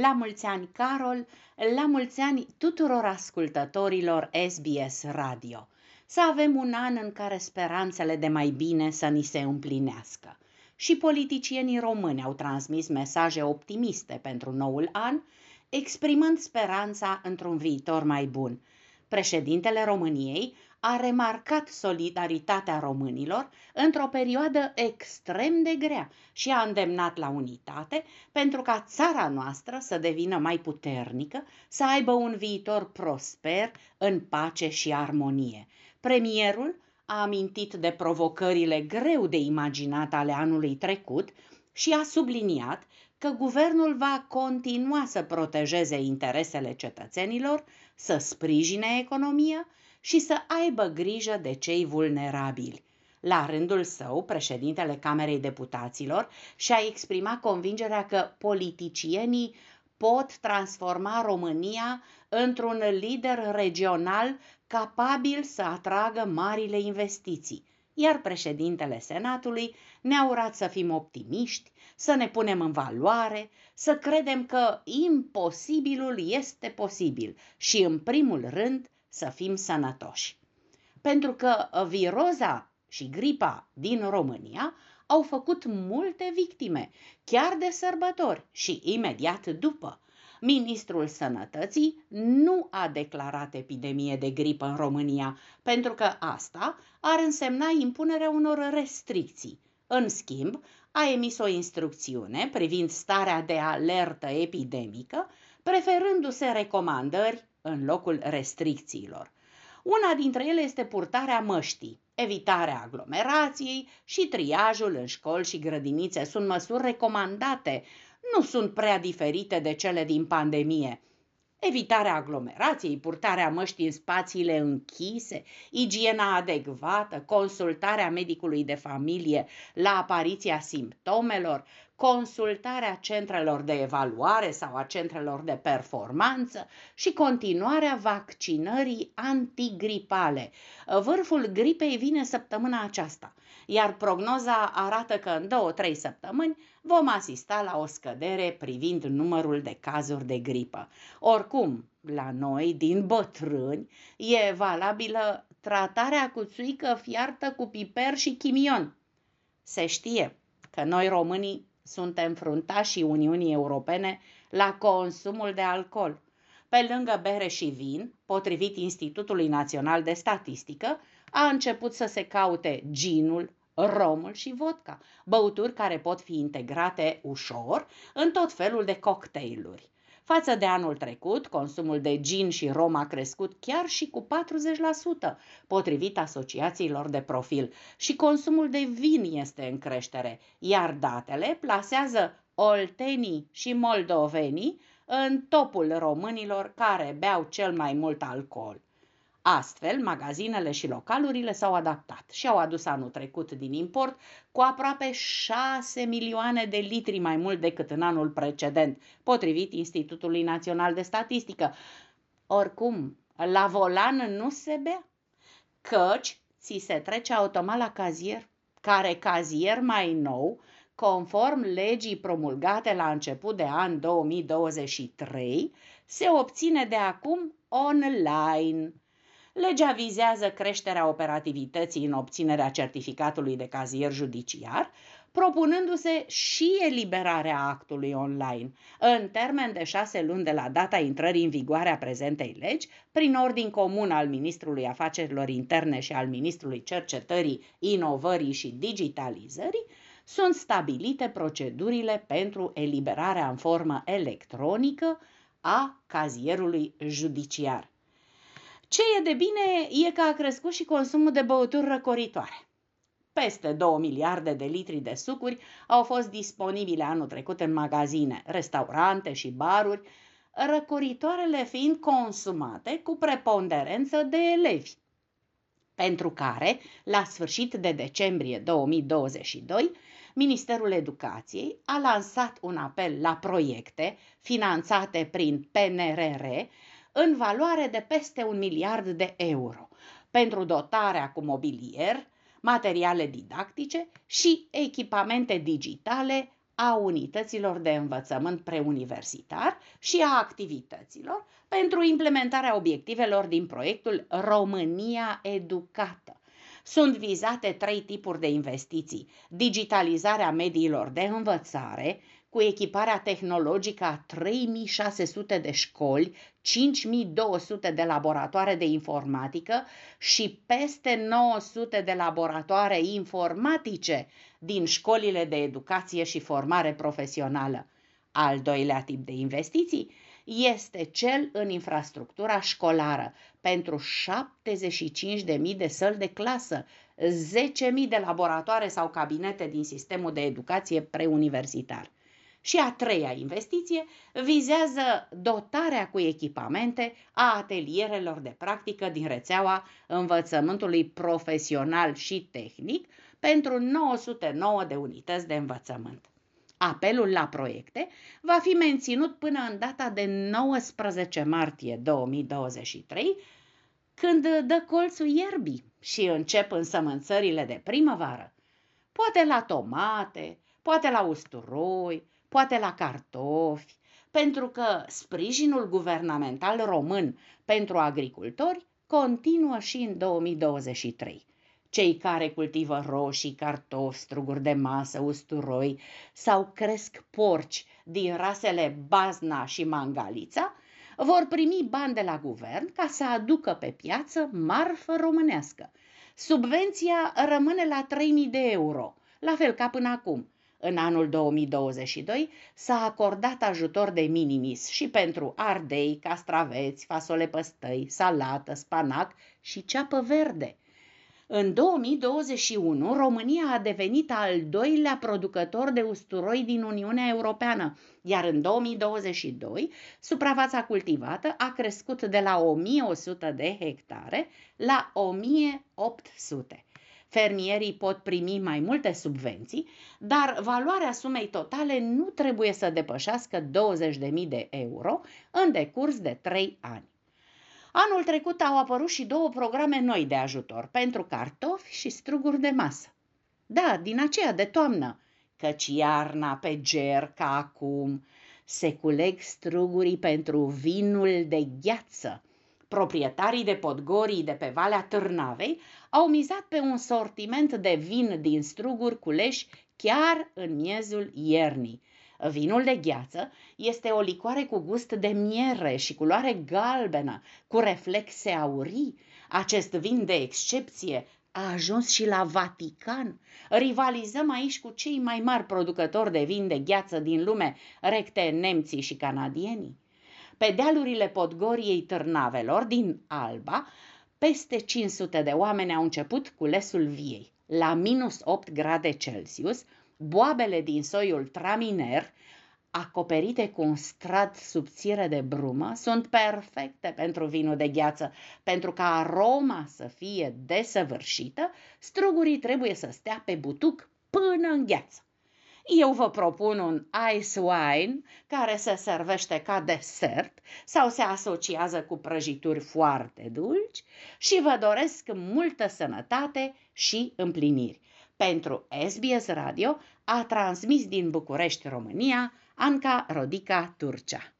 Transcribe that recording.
La mulți ani, Carol, la mulți ani tuturor ascultătorilor SBS Radio. Să avem un an în care speranțele de mai bine să ni se împlinească. Și politicienii români au transmis mesaje optimiste pentru noul an, exprimând speranța într-un viitor mai bun. Președintele României a remarcat solidaritatea românilor într-o perioadă extrem de grea și a îndemnat la unitate pentru ca țara noastră să devină mai puternică, să aibă un viitor prosper, în pace și armonie. Premierul a amintit de provocările greu de imaginat ale anului trecut și a subliniat că guvernul va continua să protejeze interesele cetățenilor, să sprijine economia și să aibă grijă de cei vulnerabili. La rândul său, președintele Camerei Deputaților și-a exprimat convingerea că politicienii pot transforma România într-un lider regional capabil să atragă marile investiții, iar președintele Senatului ne-a urat să fim optimiști, să ne punem în valoare, să credem că imposibilul este posibil și, în primul rând, să fim sănătoși. Pentru că viroza și gripa din România au făcut multe victime, chiar de sărbători și imediat după. Ministrul Sănătății nu a declarat epidemie de gripă în România, pentru că asta ar însemna impunerea unor restricții. În schimb, a emis o instrucțiune privind starea de alertă epidemică, preferându-se recomandări în locul restricțiilor. Una dintre ele este purtarea măștii, evitarea aglomerației și triajul în școli și grădinițe sunt măsuri recomandate, nu sunt prea diferite de cele din pandemie. Evitarea aglomerației, purtarea măștii în spațiile închise, igiena adecvată, consultarea medicului de familie la apariția simptomelor, consultarea centrelor de evaluare sau a centrelor de performanță și continuarea vaccinării antigripale. Vârful gripei vine săptămâna aceasta, iar prognoza arată că în două-trei săptămâni vom asista la o scădere privind numărul de cazuri de gripă. Oricum, la noi, din bătrâni, e valabilă tratarea cu țuică fiartă cu piper și chimion. Se știe că noi românii suntem fruntașii Uniunii Europene la consumul de alcool. Pe lângă bere și vin, potrivit Institutului Național de Statistică, a început să se caute ginul, romul și vodka, băuturi care pot fi integrate ușor în tot felul de cocktailuri. Față de anul trecut, consumul de gin și rom a crescut chiar și cu 40%, potrivit asociațiilor de profil, și consumul de vin este în creștere, iar datele plasează oltenii și moldovenii în topul românilor care beau cel mai mult alcool. Astfel, magazinele și localurile s-au adaptat și au adus anul trecut din import cu aproape 6 milioane de litri mai mult decât în anul precedent, potrivit Institutului Național de Statistică. Oricum, la volan nu se bea, căci ți se trece automat la cazier, care cazier mai nou, conform legii promulgate la început de an 2023, se obține de acum online. Legea vizează creșterea operativității în obținerea certificatului de cazier judiciar, propunându-se și eliberarea actului online, în termen de șase luni de la data intrării în vigoare a prezentei legi, prin ordin comun al Ministrului Afacerilor Interne și al Ministrului Cercetării, Inovării și Digitalizării, sunt stabilite procedurile pentru eliberarea în formă electronică a cazierului judiciar. Ce e de bine e că a crescut și consumul de băuturi răcoritoare. Peste 2 miliarde de litri de sucuri au fost disponibile anul trecut în magazine, restaurante și baruri, răcoritoarele fiind consumate cu preponderență de elevi, pentru care, la sfârșit de decembrie 2022, Ministerul Educației a lansat un apel la proiecte finanțate prin PNRR în valoare de peste un miliard de euro pentru dotarea cu mobilier, materiale didactice și echipamente digitale a unităților de învățământ preuniversitar și a activităților pentru implementarea obiectivelor din proiectul România Educată. Sunt vizate trei tipuri de investiții. Digitalizarea mediilor de învățare, cu echiparea tehnologică a 3600 de școli, 5200 de laboratoare de informatică și peste 900 de laboratoare informatice din școlile de educație și formare profesională. Al doilea tip de investiții este cel în infrastructura școlară pentru 75.000 de săli de clasă, 10.000 de laboratoare sau cabinete din sistemul de educație preuniversitar. Și a treia investiție vizează dotarea cu echipamente a atelierelor de practică din rețeaua învățământului profesional și tehnic pentru 909 de unități de învățământ. Apelul la proiecte va fi menținut până în data de 19 martie 2023, când dă colțul ierbii și încep însămânțările de primăvară. Poate la tomate, poate la usturoi, poate la cartofi, pentru că sprijinul guvernamental român pentru agricultori continuă și în 2023. Cei care cultivă roșii, cartofi, struguri de masă, usturoi sau cresc porci din rasele Bazna și Mangalița vor primi bani de la guvern ca să aducă pe piață marfă românească. Subvenția rămâne la 3.000 de euro, la fel ca până acum, în anul 2022 s-a acordat ajutor de minimis și pentru ardei, castraveți, fasole păstăi, salată, spanac și ceapă verde. În 2021, România a devenit al doilea producător de usturoi din Uniunea Europeană, iar în 2022, suprafața cultivată a crescut de la 1100 de hectare la 1800. Fermierii pot primi mai multe subvenții, dar valoarea sumei totale nu trebuie să depășească 20.000 de euro în decurs de 3 ani. Anul trecut au apărut și două programe noi de ajutor pentru cartofi și struguri de masă. Da, din aceea de toamnă, căci iarna pe ger ca acum se culeg strugurii pentru vinul de gheață, Proprietarii de podgorii de pe Valea Târnavei au mizat pe un sortiment de vin din struguri culeși chiar în miezul iernii. Vinul de gheață este o licoare cu gust de miere și culoare galbenă, cu reflexe aurii. Acest vin de excepție a ajuns și la Vatican. Rivalizăm aici cu cei mai mari producători de vin de gheață din lume, recte nemții și canadienii. Pe dealurile Podgoriei Târnavelor din Alba, peste 500 de oameni au început cu lesul viei. La minus 8 grade Celsius, boabele din soiul traminer, acoperite cu un strat subțire de brumă, sunt perfecte pentru vinul de gheață. Pentru ca aroma să fie desăvârșită, strugurii trebuie să stea pe butuc până în gheață. Eu vă propun un ice wine care se servește ca desert sau se asociază cu prăjituri foarte dulci și vă doresc multă sănătate și împliniri. Pentru SBS Radio a transmis din București, România, Anca Rodica Turcea.